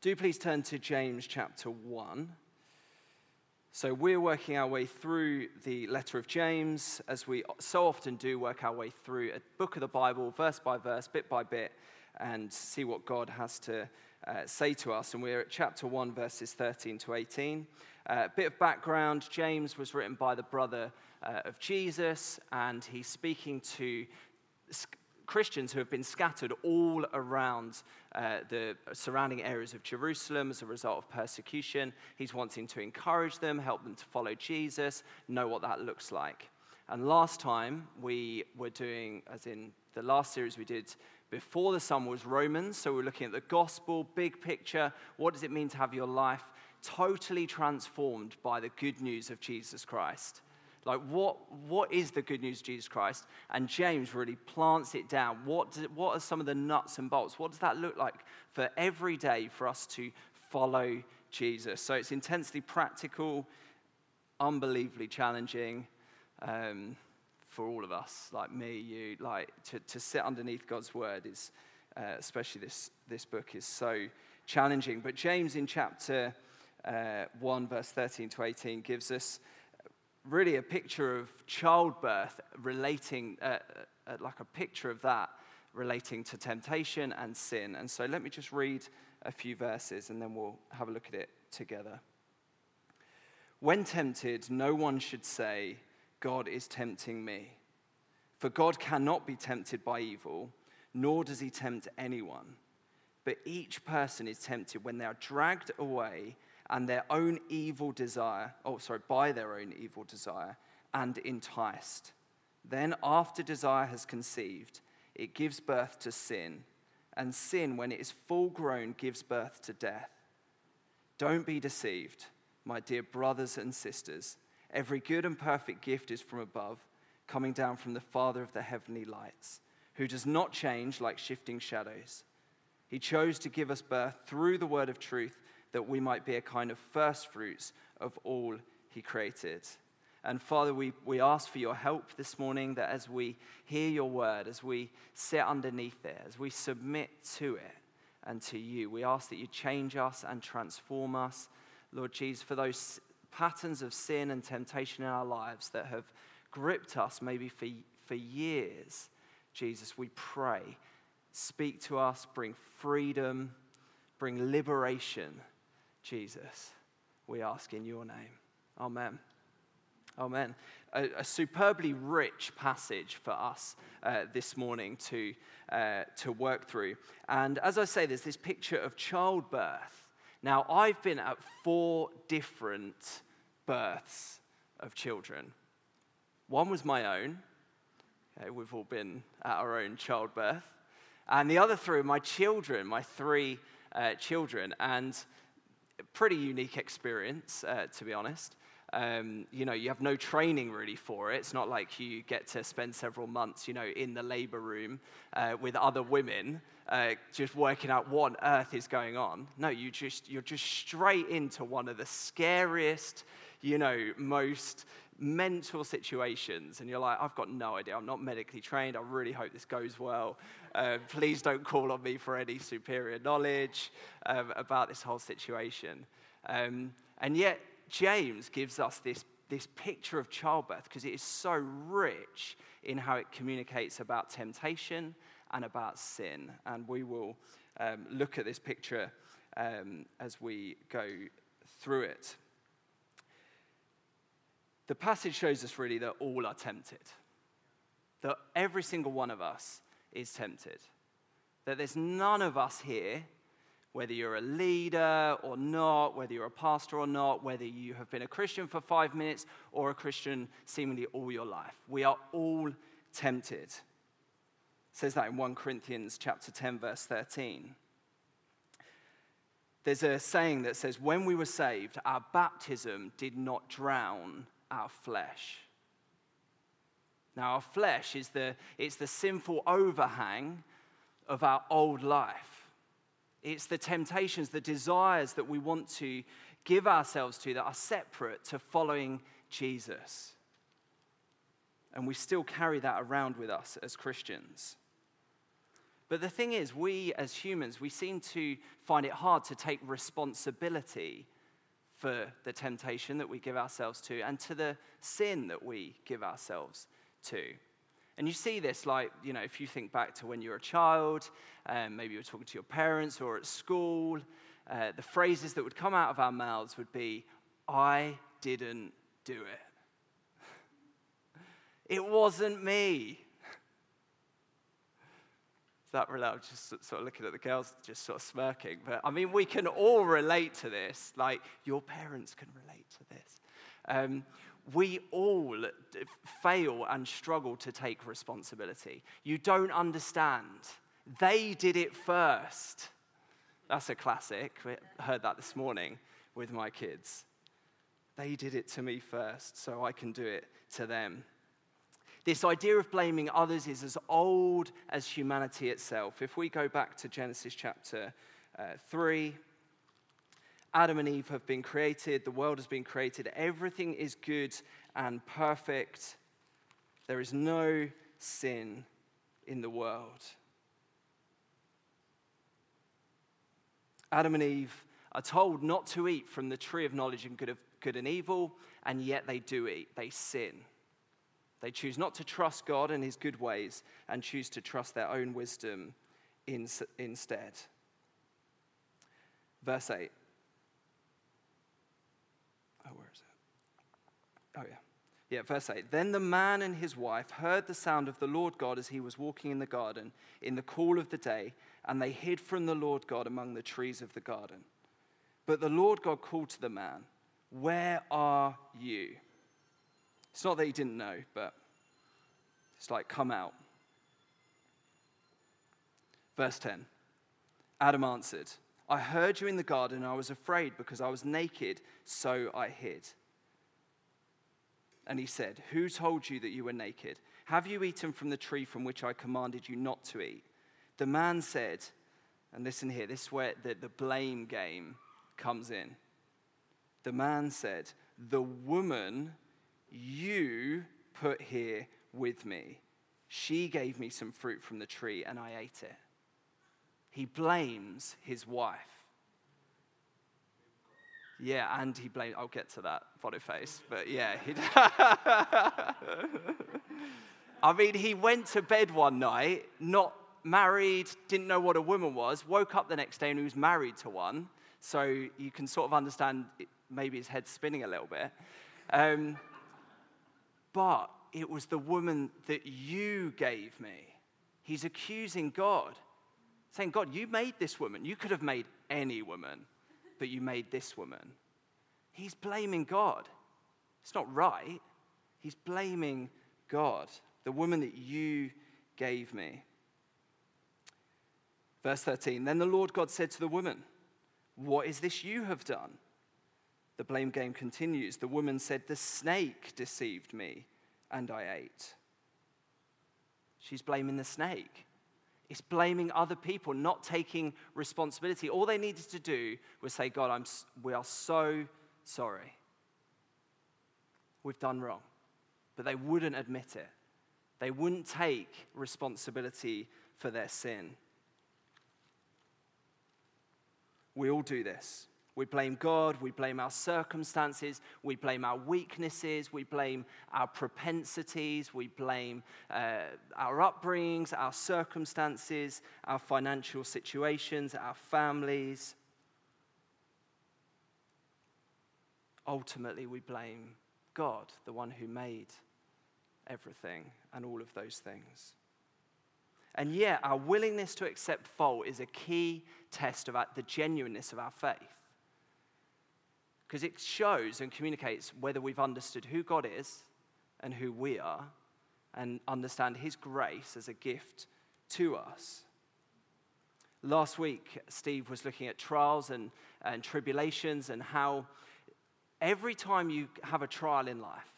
do please turn to James chapter 1. So, we're working our way through the letter of James, as we so often do, work our way through a book of the Bible, verse by verse, bit by bit, and see what God has to uh, say to us. And we're at chapter 1, verses 13 to 18. A uh, bit of background James was written by the brother uh, of Jesus, and he's speaking to Christians who have been scattered all around uh, the surrounding areas of Jerusalem as a result of persecution. He's wanting to encourage them, help them to follow Jesus, know what that looks like. And last time we were doing, as in the last series we did before the summer was Romans. So we're looking at the gospel, big picture. What does it mean to have your life totally transformed by the good news of Jesus Christ? Like, what, what is the good news of Jesus Christ? And James really plants it down. What, do, what are some of the nuts and bolts? What does that look like for every day for us to follow Jesus? So it's intensely practical, unbelievably challenging um, for all of us, like me, you. Like, to, to sit underneath God's word is, uh, especially this, this book, is so challenging. But James in chapter uh, 1, verse 13 to 18, gives us really a picture of childbirth relating, uh, uh, like a picture of that relating to temptation and sin. And so let me just read a few verses and then we'll have a look at it together. When tempted, no one should say, God is tempting me. For God cannot be tempted by evil, nor does he tempt anyone. But each person is tempted when they are dragged away and their own evil desire, oh, sorry, by their own evil desire, and enticed. Then, after desire has conceived, it gives birth to sin, and sin, when it is full grown, gives birth to death. Don't be deceived, my dear brothers and sisters. Every good and perfect gift is from above, coming down from the Father of the heavenly lights, who does not change like shifting shadows. He chose to give us birth through the word of truth that we might be a kind of first fruits of all he created. And Father, we, we ask for your help this morning that as we hear your word, as we sit underneath it, as we submit to it and to you, we ask that you change us and transform us. Lord Jesus, for those patterns of sin and temptation in our lives that have gripped us maybe for, for years, Jesus, we pray. Speak to us, bring freedom, bring liberation Jesus, we ask in your name. Amen. Amen. A, a superbly rich passage for us uh, this morning to, uh, to work through. And as I say, there's this picture of childbirth. Now, I've been at four different births of children. One was my own. Okay, we've all been at our own childbirth. And the other three are my children, my three uh, children. And pretty unique experience, uh, to be honest. Um, you know, you have no training really for it. It's not like you get to spend several months, you know, in the labor room uh, with other women, uh, just working out what on earth is going on. No, you just you're just straight into one of the scariest, you know, most mental situations, and you're like, I've got no idea. I'm not medically trained. I really hope this goes well. Uh, please don't call on me for any superior knowledge um, about this whole situation. Um, and yet, James gives us this, this picture of childbirth because it is so rich in how it communicates about temptation and about sin. And we will um, look at this picture um, as we go through it. The passage shows us really that all are tempted, that every single one of us is tempted. That there's none of us here, whether you're a leader or not, whether you're a pastor or not, whether you have been a Christian for five minutes or a Christian seemingly all your life. We are all tempted. It says that in 1 Corinthians chapter 10, verse 13. There's a saying that says, When we were saved, our baptism did not drown our flesh. Now, our flesh is the, it's the sinful overhang of our old life. It's the temptations, the desires that we want to give ourselves to that are separate to following Jesus. And we still carry that around with us as Christians. But the thing is, we as humans, we seem to find it hard to take responsibility for the temptation that we give ourselves to and to the sin that we give ourselves to. And you see this, like, you know, if you think back to when you were a child, um, maybe you were talking to your parents or at school, uh, the phrases that would come out of our mouths would be, I didn't do it. It wasn't me. That? I'm just sort of looking at the girls, just sort of smirking. But I mean, we can all relate to this. Like, your parents can relate to this. Um, we all fail and struggle to take responsibility. You don't understand. They did it first. That's a classic. We heard that this morning with my kids. They did it to me first, so I can do it to them. This idea of blaming others is as old as humanity itself. If we go back to Genesis chapter uh, 3, Adam and Eve have been created, the world has been created, everything is good and perfect. There is no sin in the world. Adam and Eve are told not to eat from the tree of knowledge and good, of, good and evil, and yet they do eat. They sin. They choose not to trust God and his good ways and choose to trust their own wisdom in, instead. Verse 8. Oh, where is it? Oh, yeah. Yeah, verse 8. Then the man and his wife heard the sound of the Lord God as he was walking in the garden in the cool of the day, and they hid from the Lord God among the trees of the garden. But the Lord God called to the man, Where are you? It's not that he didn't know, but it's like, come out. Verse 10 Adam answered, I heard you in the garden, and I was afraid because I was naked, so I hid. And he said, Who told you that you were naked? Have you eaten from the tree from which I commanded you not to eat? The man said, and listen here, this is where the, the blame game comes in. The man said, The woman you put here with me. She gave me some fruit from the tree and I ate it. He blames his wife. Yeah, and he blames, I'll get to that, photo face. but yeah. I mean, he went to bed one night, not married, didn't know what a woman was, woke up the next day and he was married to one. So you can sort of understand maybe his head's spinning a little bit. Um, but it was the woman that you gave me. He's accusing God, saying, God, you made this woman. You could have made any woman, but you made this woman. He's blaming God. It's not right. He's blaming God, the woman that you gave me. Verse 13 Then the Lord God said to the woman, What is this you have done? The blame game continues. The woman said, The snake deceived me, and I ate. She's blaming the snake. It's blaming other people, not taking responsibility. All they needed to do was say, God, I'm, we are so sorry. We've done wrong. But they wouldn't admit it, they wouldn't take responsibility for their sin. We all do this. We blame God, we blame our circumstances, we blame our weaknesses, we blame our propensities, we blame uh, our upbringings, our circumstances, our financial situations, our families. Ultimately, we blame God, the one who made everything and all of those things. And yet, our willingness to accept fault is a key test of the genuineness of our faith because it shows and communicates whether we've understood who God is and who we are and understand His grace as a gift to us. Last week, Steve was looking at trials and, and tribulations and how every time you have a trial in life,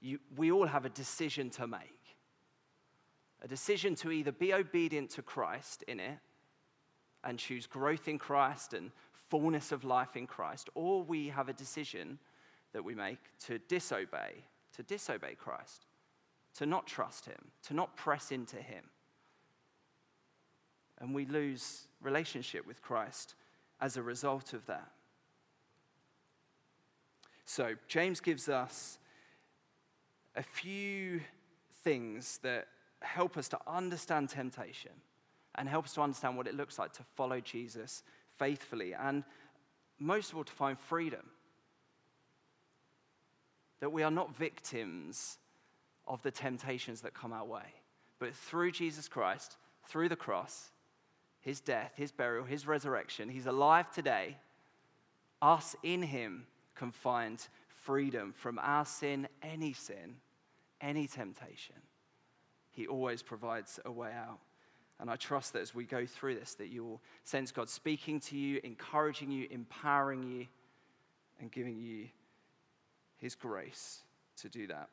you, we all have a decision to make. A decision to either be obedient to Christ in it and choose growth in Christ and fullness of life in Christ, or we have a decision that we make to disobey, to disobey Christ, to not trust Him, to not press into Him. And we lose relationship with Christ as a result of that. So, James gives us a few things that help us to understand temptation and help us to understand what it looks like to follow Jesus faithfully, and most of all, to find freedom. That we are not victims of the temptations that come our way, but through Jesus Christ, through the cross, his death, his burial, his resurrection, he's alive today. Us in him can find freedom from our sin, any sin, any temptation. He always provides a way out. And I trust that as we go through this, that you will sense God speaking to you, encouraging you, empowering you, and giving you his grace to do that.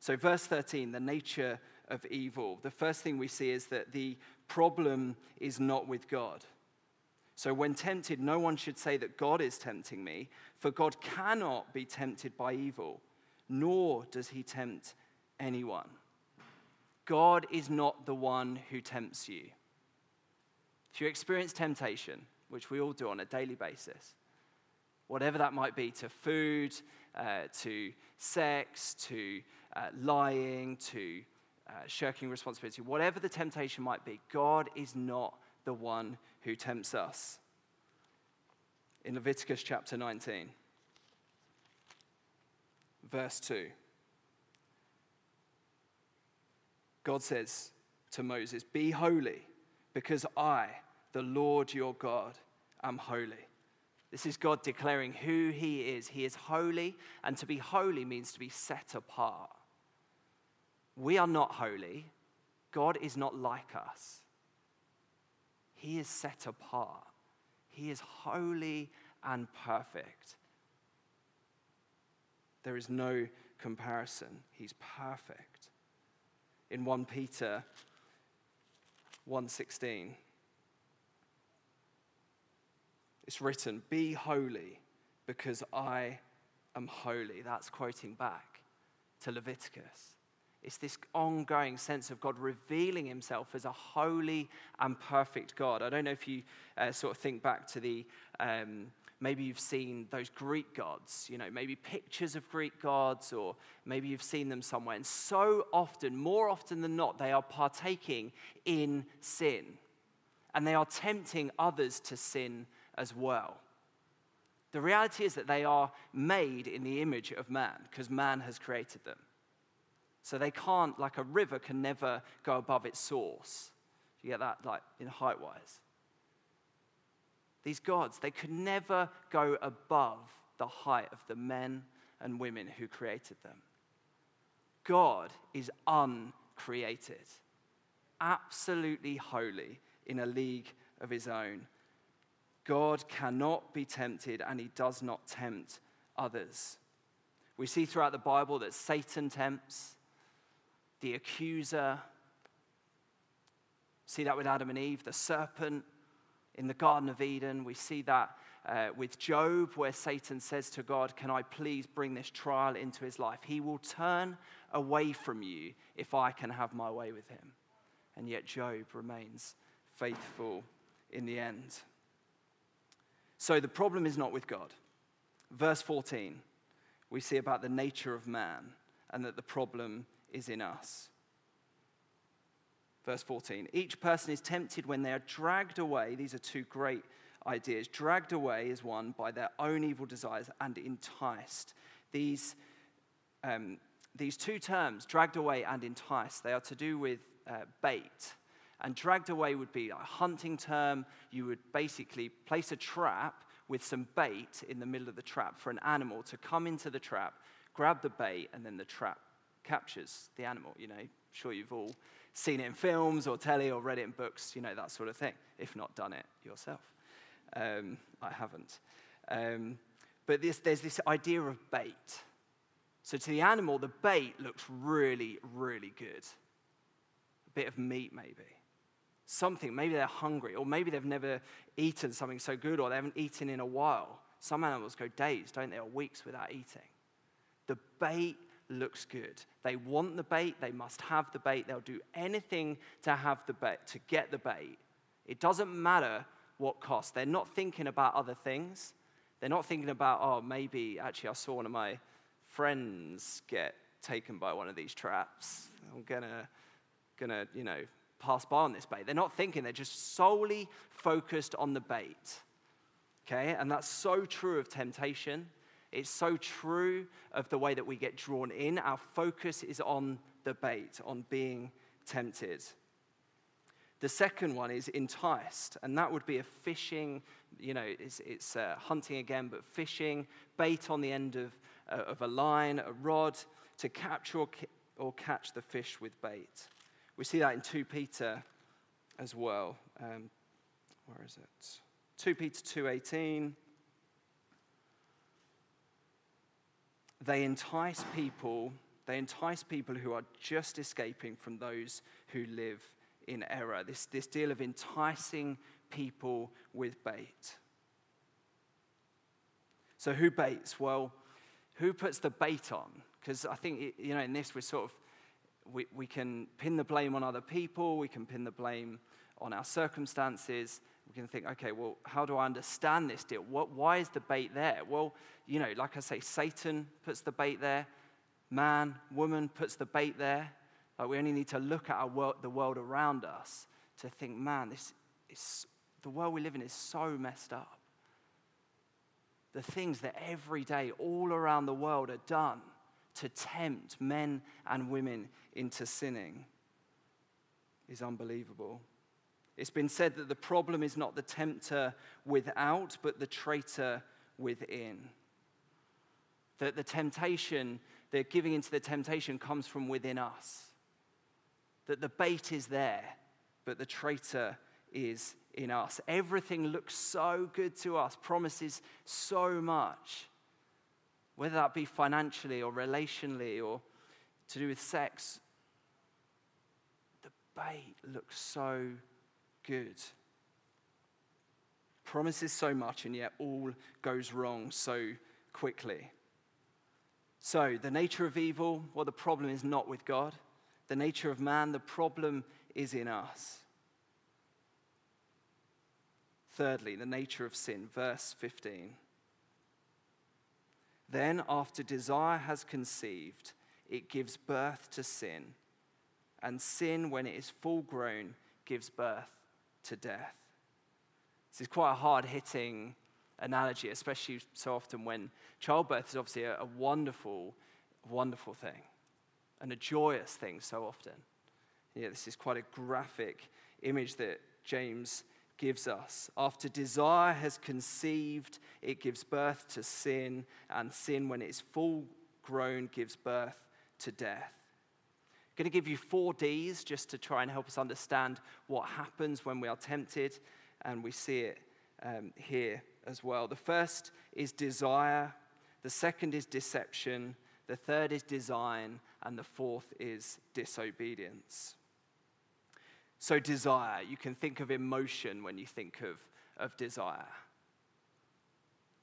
So, verse 13, the nature of evil. The first thing we see is that the problem is not with God. So, when tempted, no one should say that God is tempting me, for God cannot be tempted by evil, nor does he tempt anyone. God is not the one who tempts you. If you experience temptation, which we all do on a daily basis, whatever that might be to food, uh, to sex, to uh, lying, to uh, shirking responsibility, whatever the temptation might be, God is not the one who tempts us. In Leviticus chapter 19, verse 2. God says to Moses, Be holy, because I, the Lord your God, am holy. This is God declaring who he is. He is holy, and to be holy means to be set apart. We are not holy. God is not like us. He is set apart. He is holy and perfect. There is no comparison. He's perfect in 1 Peter 1:16. It's written, "Be holy because I am holy." That's quoting back to Leviticus. It's this ongoing sense of God revealing himself as a holy and perfect God. I don't know if you uh, sort of think back to the um, Maybe you've seen those Greek gods, you know, maybe pictures of Greek gods, or maybe you've seen them somewhere. And so often, more often than not, they are partaking in sin. And they are tempting others to sin as well. The reality is that they are made in the image of man, because man has created them. So they can't, like a river, can never go above its source. You get that, like in height wise these gods, they could never go above the height of the men and women who created them. God is uncreated, absolutely holy in a league of his own. God cannot be tempted and he does not tempt others. We see throughout the Bible that Satan tempts, the accuser. See that with Adam and Eve, the serpent in the Garden of Eden. We see that uh, with Job, where Satan says to God, Can I please bring this trial into his life? He will turn away from you if I can have my way with him. And yet, Job remains faithful in the end. So, the problem is not with God. Verse 14, we see about the nature of man and that the problem is in us. Verse 14 Each person is tempted when they are dragged away. These are two great ideas. Dragged away is one by their own evil desires and enticed. These, um, these two terms, dragged away and enticed, they are to do with uh, bait. And dragged away would be a hunting term. You would basically place a trap with some bait in the middle of the trap for an animal to come into the trap, grab the bait, and then the trap captures the animal. You know, sure you've all seen it in films or telly or read it in books, you know, that sort of thing, if not done it yourself. Um, I haven't. Um, but this, there's this idea of bait. So to the animal, the bait looks really, really good. A bit of meat, maybe. Something, maybe they're hungry, or maybe they've never eaten something so good, or they haven't eaten in a while. Some animals go days, don't they, or weeks without eating. The bait looks good. They want the bait, they must have the bait, they'll do anything to have the bait, to get the bait It doesn't matter what cost. They're not thinking about other things. They're not thinking about, oh, maybe actually I saw one of my friends get taken by one of these traps. I'm gonna, gonna, you know, pass by on this bait. They're not thinking, they're just solely focused on the bait. Okay? And that's so true of temptation. It's so true of the way that we get drawn in. Our focus is on the bait, on being tempted. The second one is enticed, and that would be a fishing, you know, it's, it's uh, hunting again, but fishing, bait on the end of, uh, of a line, a rod, to capture or, or catch the fish with bait. We see that in 2 Peter as well. Um, where is it? 2 Peter 2:18. They entice people, they entice people who are just escaping from those who live in error. This, this deal of enticing people with bait. So, who baits? Well, who puts the bait on? Because I think, you know, in this, we're sort of, we, we can pin the blame on other people, we can pin the blame on our circumstances. We can think, okay, well, how do I understand this deal? What, why is the bait there? Well, you know, like I say, Satan puts the bait there, man, woman puts the bait there. Like we only need to look at world, the world around us to think, man, this is, the world we live in is so messed up. The things that every day all around the world are done to tempt men and women into sinning is unbelievable. It's been said that the problem is not the tempter without, but the traitor within. That the temptation, the giving into the temptation comes from within us that the bait is there, but the traitor is in us. Everything looks so good to us, promises so much, whether that be financially or relationally or to do with sex. The bait looks so good. Promises so much, and yet all goes wrong so quickly. So, the nature of evil, well, the problem is not with God the nature of man, the problem is in us. Thirdly, the nature of sin, verse 15. Then, after desire has conceived, it gives birth to sin. And sin, when it is full grown, gives birth to death. This is quite a hard hitting analogy, especially so often when childbirth is obviously a, a wonderful, wonderful thing and a joyous thing so often. Yeah, this is quite a graphic image that James gives us. After desire has conceived, it gives birth to sin, and sin, when it's full grown, gives birth to death. Going to give you four D's just to try and help us understand what happens when we are tempted, and we see it um, here as well. The first is desire, the second is deception, the third is design, and the fourth is disobedience. So, desire, you can think of emotion when you think of, of desire.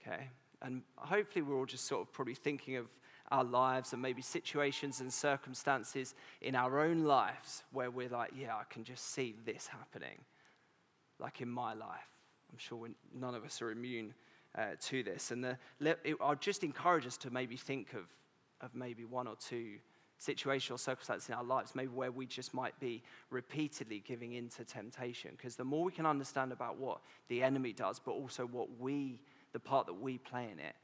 Okay? And hopefully, we're all just sort of probably thinking of our lives and maybe situations and circumstances in our own lives where we're like, yeah, I can just see this happening, like in my life. I'm sure none of us are immune uh, to this. And I'll just encourage us to maybe think of, of maybe one or two situational circumstances in our lives, maybe where we just might be repeatedly giving in to temptation. Because the more we can understand about what the enemy does, but also what we, the part that we play in it,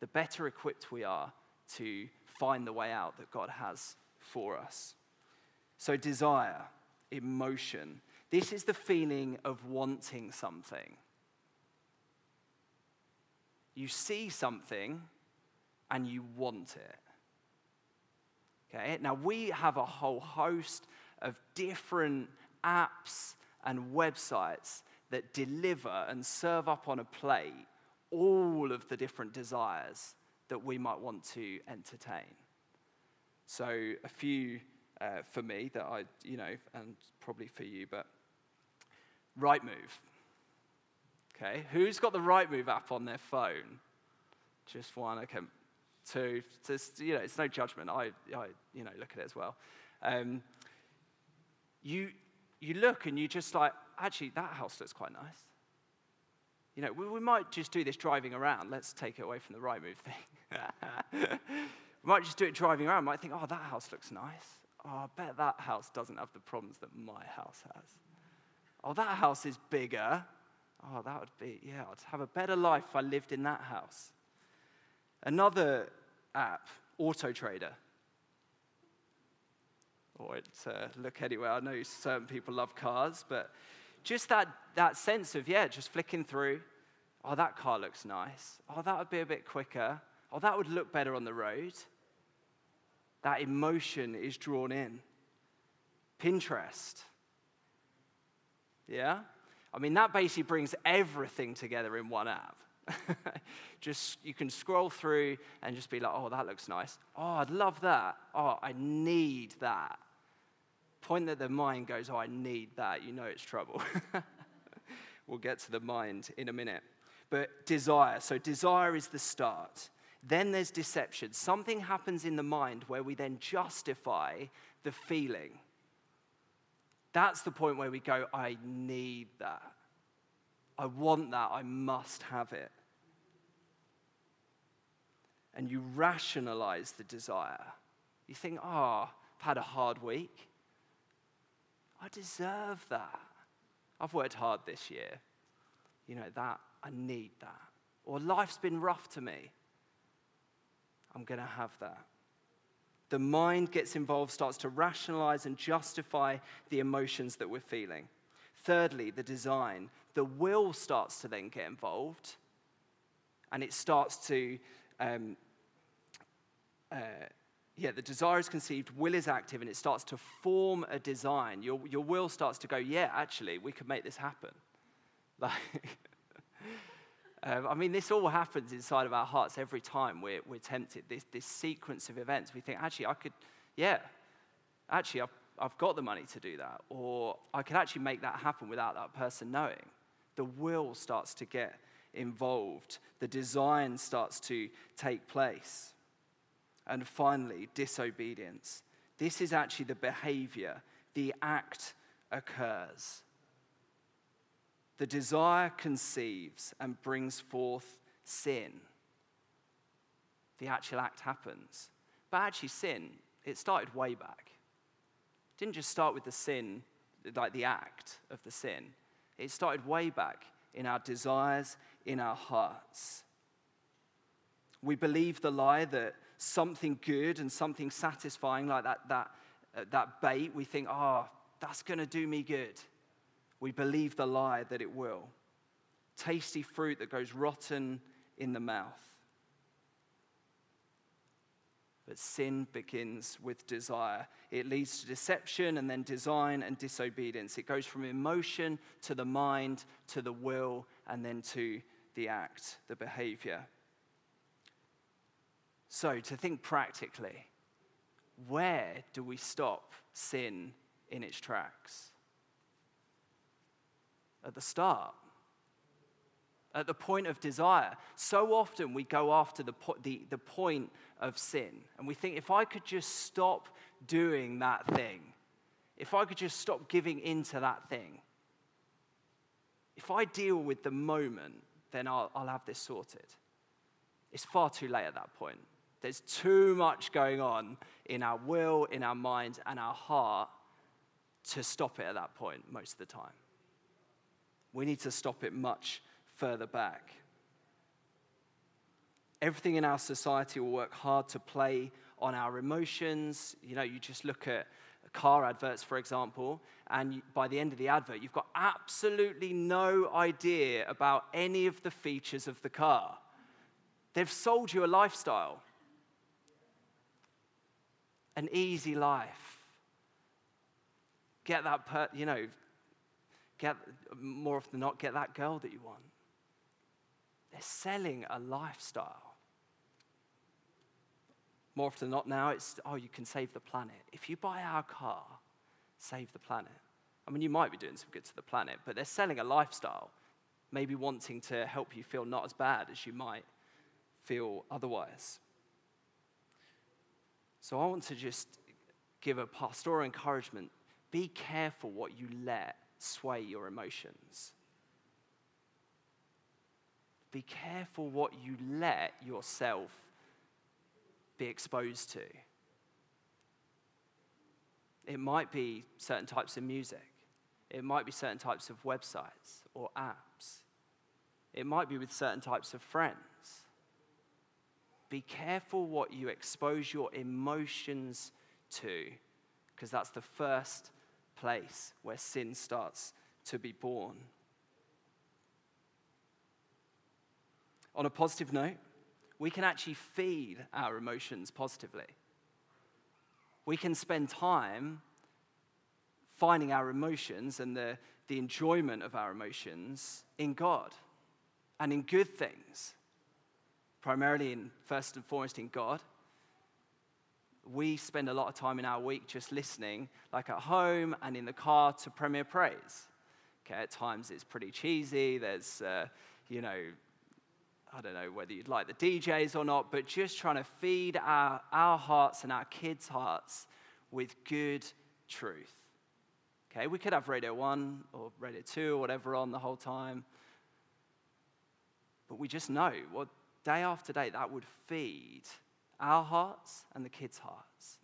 the better equipped we are to find the way out that God has for us. So, desire, emotion. This is the feeling of wanting something. You see something and you want it. Okay, now we have a whole host of different apps and websites that deliver and serve up on a plate all of the different desires that we might want to entertain. So, a few uh, for me that I, you know, and probably for you, but Rightmove. Okay, who's got the Rightmove app on their phone? Just one. Okay, to, to you know, it's no judgment. I, I you know, look at it as well. Um, you, you look and you just like, actually, that house looks quite nice. You know, we, we might just do this driving around. Let's take it away from the Rightmove thing. we might just do it driving around. We might think, oh, that house looks nice. Oh, I bet that house doesn't have the problems that my house has. Oh, that house is bigger. Oh, that would be, yeah, I'd have a better life if I lived in that house. Another app, Auto Trader. Or it's uh, look anywhere. I know certain people love cars, but just that, that sense of, yeah, just flicking through. Oh, that car looks nice. Oh, that would be a bit quicker. Oh, that would look better on the road. That emotion is drawn in. Pinterest. Yeah? I mean, that basically brings everything together in one app. just you can scroll through and just be like, oh, that looks nice. Oh, I'd love that. Oh, I need that. Point that the mind goes, oh, I need that. You know it's trouble. we'll get to the mind in a minute. But desire. So, desire is the start. Then there's deception. Something happens in the mind where we then justify the feeling. That's the point where we go, I need that. I want that. I must have it. And you rationalize the desire. You think, oh, I've had a hard week. I deserve that. I've worked hard this year. You know, that, I need that. Or life's been rough to me. I'm going to have that. The mind gets involved, starts to rationalize and justify the emotions that we're feeling. Thirdly, the design. The will starts to then get involved and it starts to, um, uh, yeah, the desire is conceived, will is active, and it starts to form a design. Your, your will starts to go, yeah, actually, we could make this happen. Like, um, I mean, this all happens inside of our hearts every time we're, we're tempted. This, this sequence of events, we think, actually, I could, yeah, actually, I've, I've got the money to do that. Or I could actually make that happen without that person knowing. The will starts to get involved, the design starts to take place. And finally, disobedience. This is actually the behavior, the act occurs. The desire conceives and brings forth sin. The actual act happens. But actually, sin, it started way back. It didn't just start with the sin, like the act of the sin. It started way back in our desires, in our hearts. We believe the lie that something good and something satisfying, like that, that, uh, that bait, we think, oh, that's going to do me good we believe the lie that it will. Tasty fruit that goes rotten in the mouth. But sin begins with desire. It leads to deception and then design and disobedience. It goes from emotion to the mind to the will and then to the act, the behavior. So, to think practically, where do we stop sin in its tracks? At the start, at the point of desire. So often we go after the, po- the, the point of sin, and we think if I could just stop doing that thing, if I could just stop giving into that thing, if I deal with the moment, then I'll, I'll have this sorted. It's far too late at that point. There's too much going on in our will, in our mind, and our heart to stop it at that point most of the time. We need to stop it much further back. Everything in our society will work hard to play on our emotions. You know, you just look at car adverts, for example, and by the end of the advert, you've got absolutely no idea about any of the features of the car. They've sold you a lifestyle, an easy life. Get that, per, you know, get, more often than not, get that girl that you want. They're selling a lifestyle. More often than not now, it's, oh, you can save the planet. If you buy our car, save the planet. I mean, you might be doing some good to the planet, but they're selling a lifestyle, maybe wanting to help you feel not as bad as you might feel otherwise. So I want to just give a pastoral encouragement be careful what you let sway your emotions. Be careful what you let yourself be exposed to. It might be certain types of music, it might be certain types of websites or apps, it might be with certain types of friends. Be careful what you expose your emotions to, because that's the first place where sin starts to be born. On a positive note, we can actually feed our emotions positively. We can spend time finding our emotions and the, the enjoyment of our emotions in God and in good things, primarily in first and foremost in God. We spend a lot of time in our week just listening, like at home and in the car, to Premier Praise. Okay, at times it's pretty cheesy. There's, uh, you know, I don't know whether you'd like the DJs or not, but just trying to feed our, our hearts and our kids' hearts with good truth. Okay, we could have Radio 1 or Radio 2 or whatever on the whole time. But we just know what day after day that would feed our hearts and the kids' hearts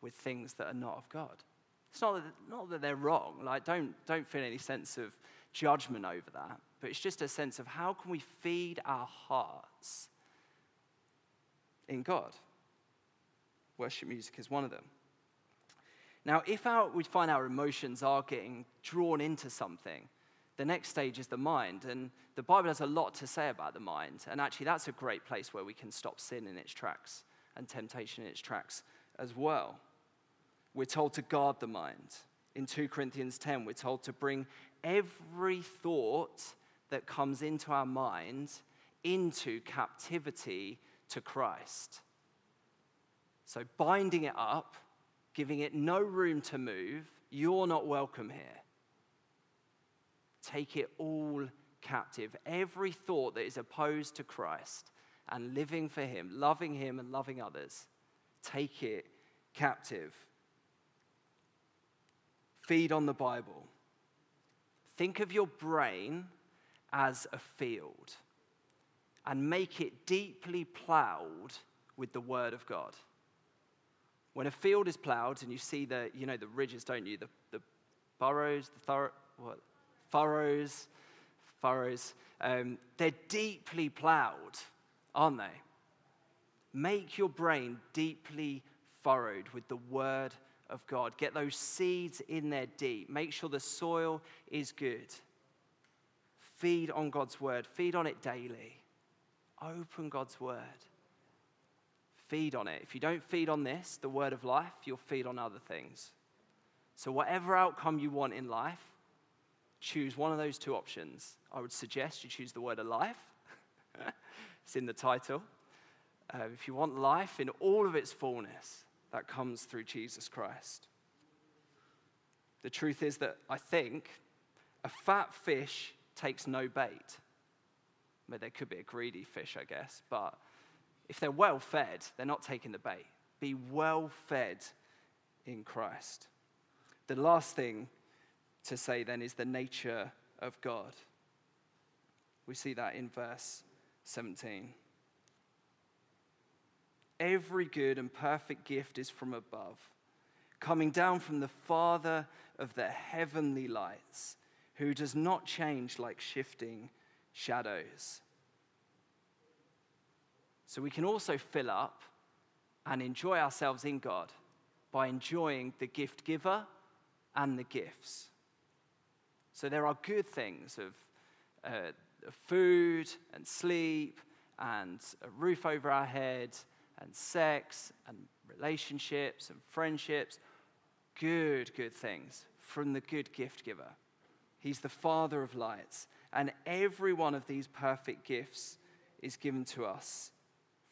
with things that are not of God. It's not that, not that they're wrong. Like, don't, don't feel any sense of judgment over that but it's just a sense of how can we feed our hearts in God? Worship music is one of them. Now, if our, we find our emotions are getting drawn into something, the next stage is the mind. And the Bible has a lot to say about the mind. And actually, that's a great place where we can stop sin in its tracks and temptation in its tracks as well. We're told to guard the mind. In 2 Corinthians 10, we're told to bring every thought that comes into our mind into captivity to Christ. So, binding it up, giving it no room to move, you're not welcome here. Take it all captive. Every thought that is opposed to Christ and living for Him, loving Him and loving others, take it captive. Feed on the Bible. Think of your brain as a field and make it deeply plowed with the word of God. When a field is plowed and you see the, you know, the ridges, don't you? The, the burrows, the thorough, what? Furrows, furrows, um, they're deeply plowed, aren't they? Make your brain deeply furrowed with the word of God. Get those seeds in there deep. Make sure the soil is good. Feed on God's word, feed on it daily. Open God's word. Feed on it. If you don't feed on this, the word of life, you'll feed on other things. So, whatever outcome you want in life, choose one of those two options. I would suggest you choose the word of life, it's in the title. Uh, if you want life in all of its fullness, that comes through Jesus Christ. The truth is that I think a fat fish takes no bait. Mean, there could be a greedy fish, I guess, but if they're well fed, they're not taking the bait. Be well fed in Christ. The last thing to say then is the nature of God. We see that in verse 17. Every good and perfect gift is from above, coming down from the Father of the heavenly lights who does not change like shifting shadows. So we can also fill up and enjoy ourselves in God by enjoying the gift giver and the gifts. So there are good things of uh, food and sleep and a roof over our head and sex and relationships and friendships. Good, good things from the good gift giver. He's the Father of lights. And every one of these perfect gifts is given to us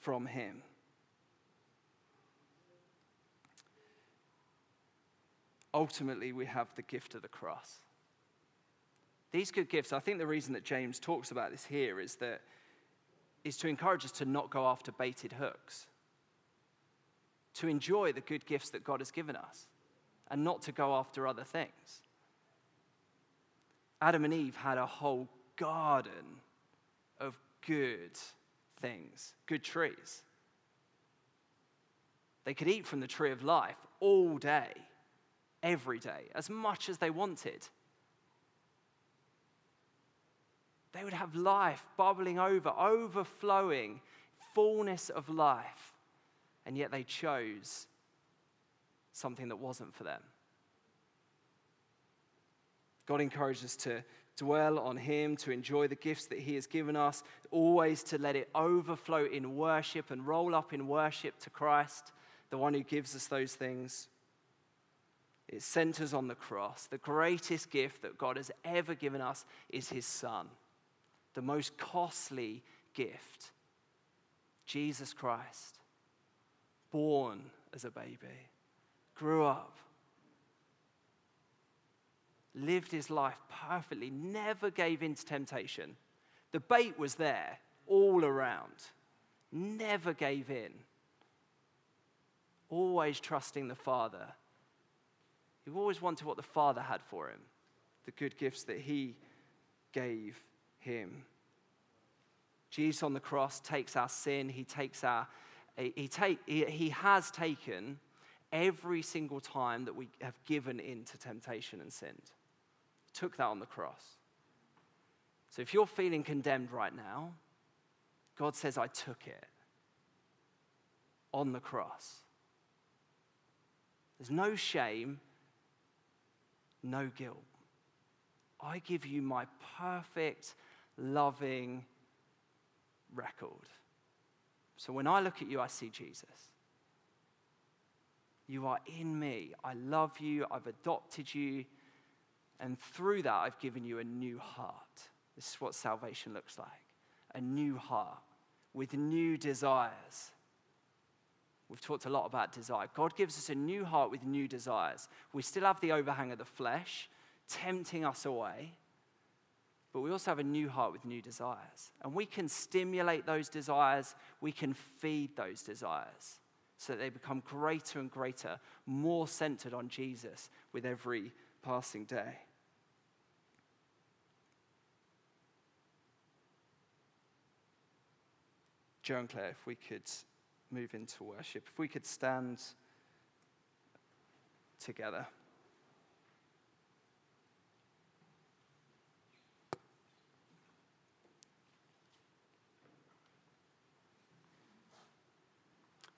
from Him. Ultimately, we have the gift of the cross. These good gifts, I think the reason that James talks about this here is that is to encourage us to not go after baited hooks, to enjoy the good gifts that God has given us, and not to go after other things. Adam and Eve had a whole garden of good things, good trees. They could eat from the tree of life all day, every day, as much as they wanted. They would have life bubbling over, overflowing, fullness of life. And yet they chose something that wasn't for them. God encourages us to dwell on Him, to enjoy the gifts that He has given us, always to let it overflow in worship and roll up in worship to Christ, the one who gives us those things. It centers on the cross. The greatest gift that God has ever given us is His Son, the most costly gift. Jesus Christ, born as a baby, grew up, lived his life perfectly, never gave in to temptation. The bait was there all around, never gave in, always trusting the Father. He always wanted what the Father had for him, the good gifts that he gave him. Jesus on the cross takes our sin, he takes our he, take, he, has taken every single time that we have given in to temptation and sinned took that on the cross. So if you're feeling condemned right now, God says, I took it on the cross. There's no shame, no guilt. I give you my perfect, loving record. So when I look at you, I see Jesus. You are in me. I love you. I've adopted you. And through that, I've given you a new heart. This is what salvation looks like a new heart with new desires. We've talked a lot about desire. God gives us a new heart with new desires. We still have the overhang of the flesh tempting us away, but we also have a new heart with new desires. And we can stimulate those desires, we can feed those desires so that they become greater and greater, more centered on Jesus with every passing day. Joe and Claire, if we could move into worship, if we could stand together.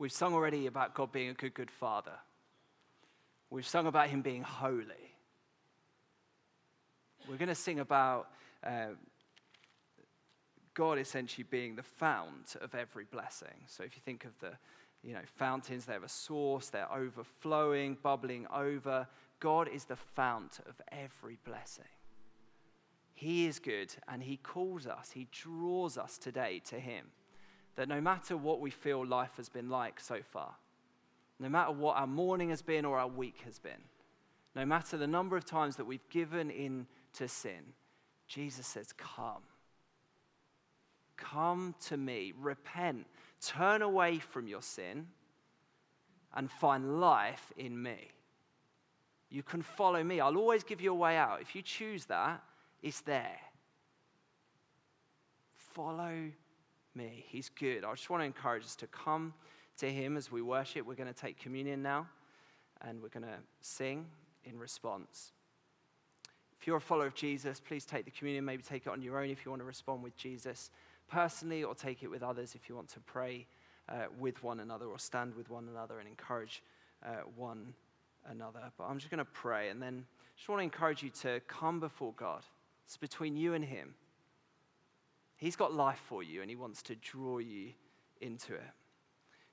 We've sung already about God being a good, good father. We've sung about him being holy. We're going to sing about uh, God essentially being the fount of every blessing. So if you think of the you know, fountains, they have a source, they're overflowing, bubbling over. God is the fount of every blessing. He is good and He calls us, He draws us today to Him. That no matter what we feel life has been like so far, no matter what our morning has been or our week has been, no matter the number of times that we've given in to sin, Jesus says, Come. Come to me, repent, turn away from your sin, and find life in me. You can follow me. I'll always give you a way out. If you choose that, it's there. Follow me. He's good. I just want to encourage us to come to Him as we worship. We're going to take communion now, and we're going to sing in response. If you're a follower of Jesus, please take the communion. Maybe take it on your own if you want to respond with Jesus personally or take it with others if you want to pray uh, with one another or stand with one another and encourage uh, one another. But I'm just going to pray and then just want to encourage you to come before God. It's between you and Him. He's got life for you and He wants to draw you into it.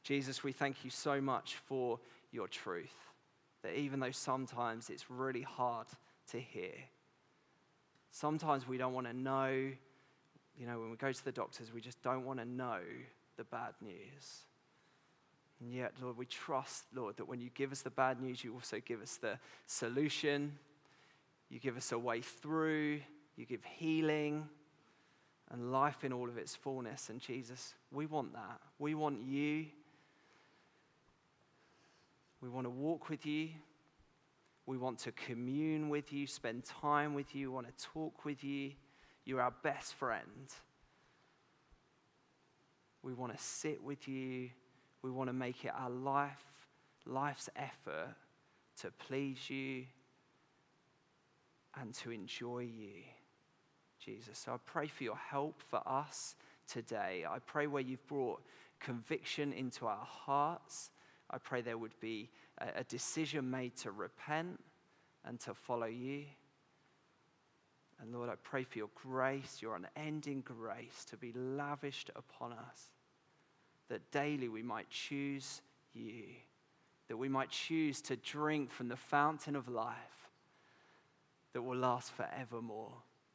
Jesus, we thank you so much for your truth. That even though sometimes it's really hard to hear, sometimes we don't want to know you know, when we go to the doctors, we just don't want to know the bad news. And yet, Lord, we trust, Lord, that when you give us the bad news, you also give us the solution. You give us a way through. You give healing and life in all of its fullness. And Jesus, we want that. We want you. We want to walk with you. We want to commune with you, spend time with you, want to talk with you. You're our best friend. We want to sit with you. We want to make it our life, life's effort to please you and to enjoy you, Jesus. So I pray for your help for us today. I pray where you've brought conviction into our hearts. I pray there would be a, a decision made to repent and to follow you. And Lord, I pray for your grace, your unending grace, to be lavished upon us, that daily we might choose you, that we might choose to drink from the fountain of life that will last forevermore.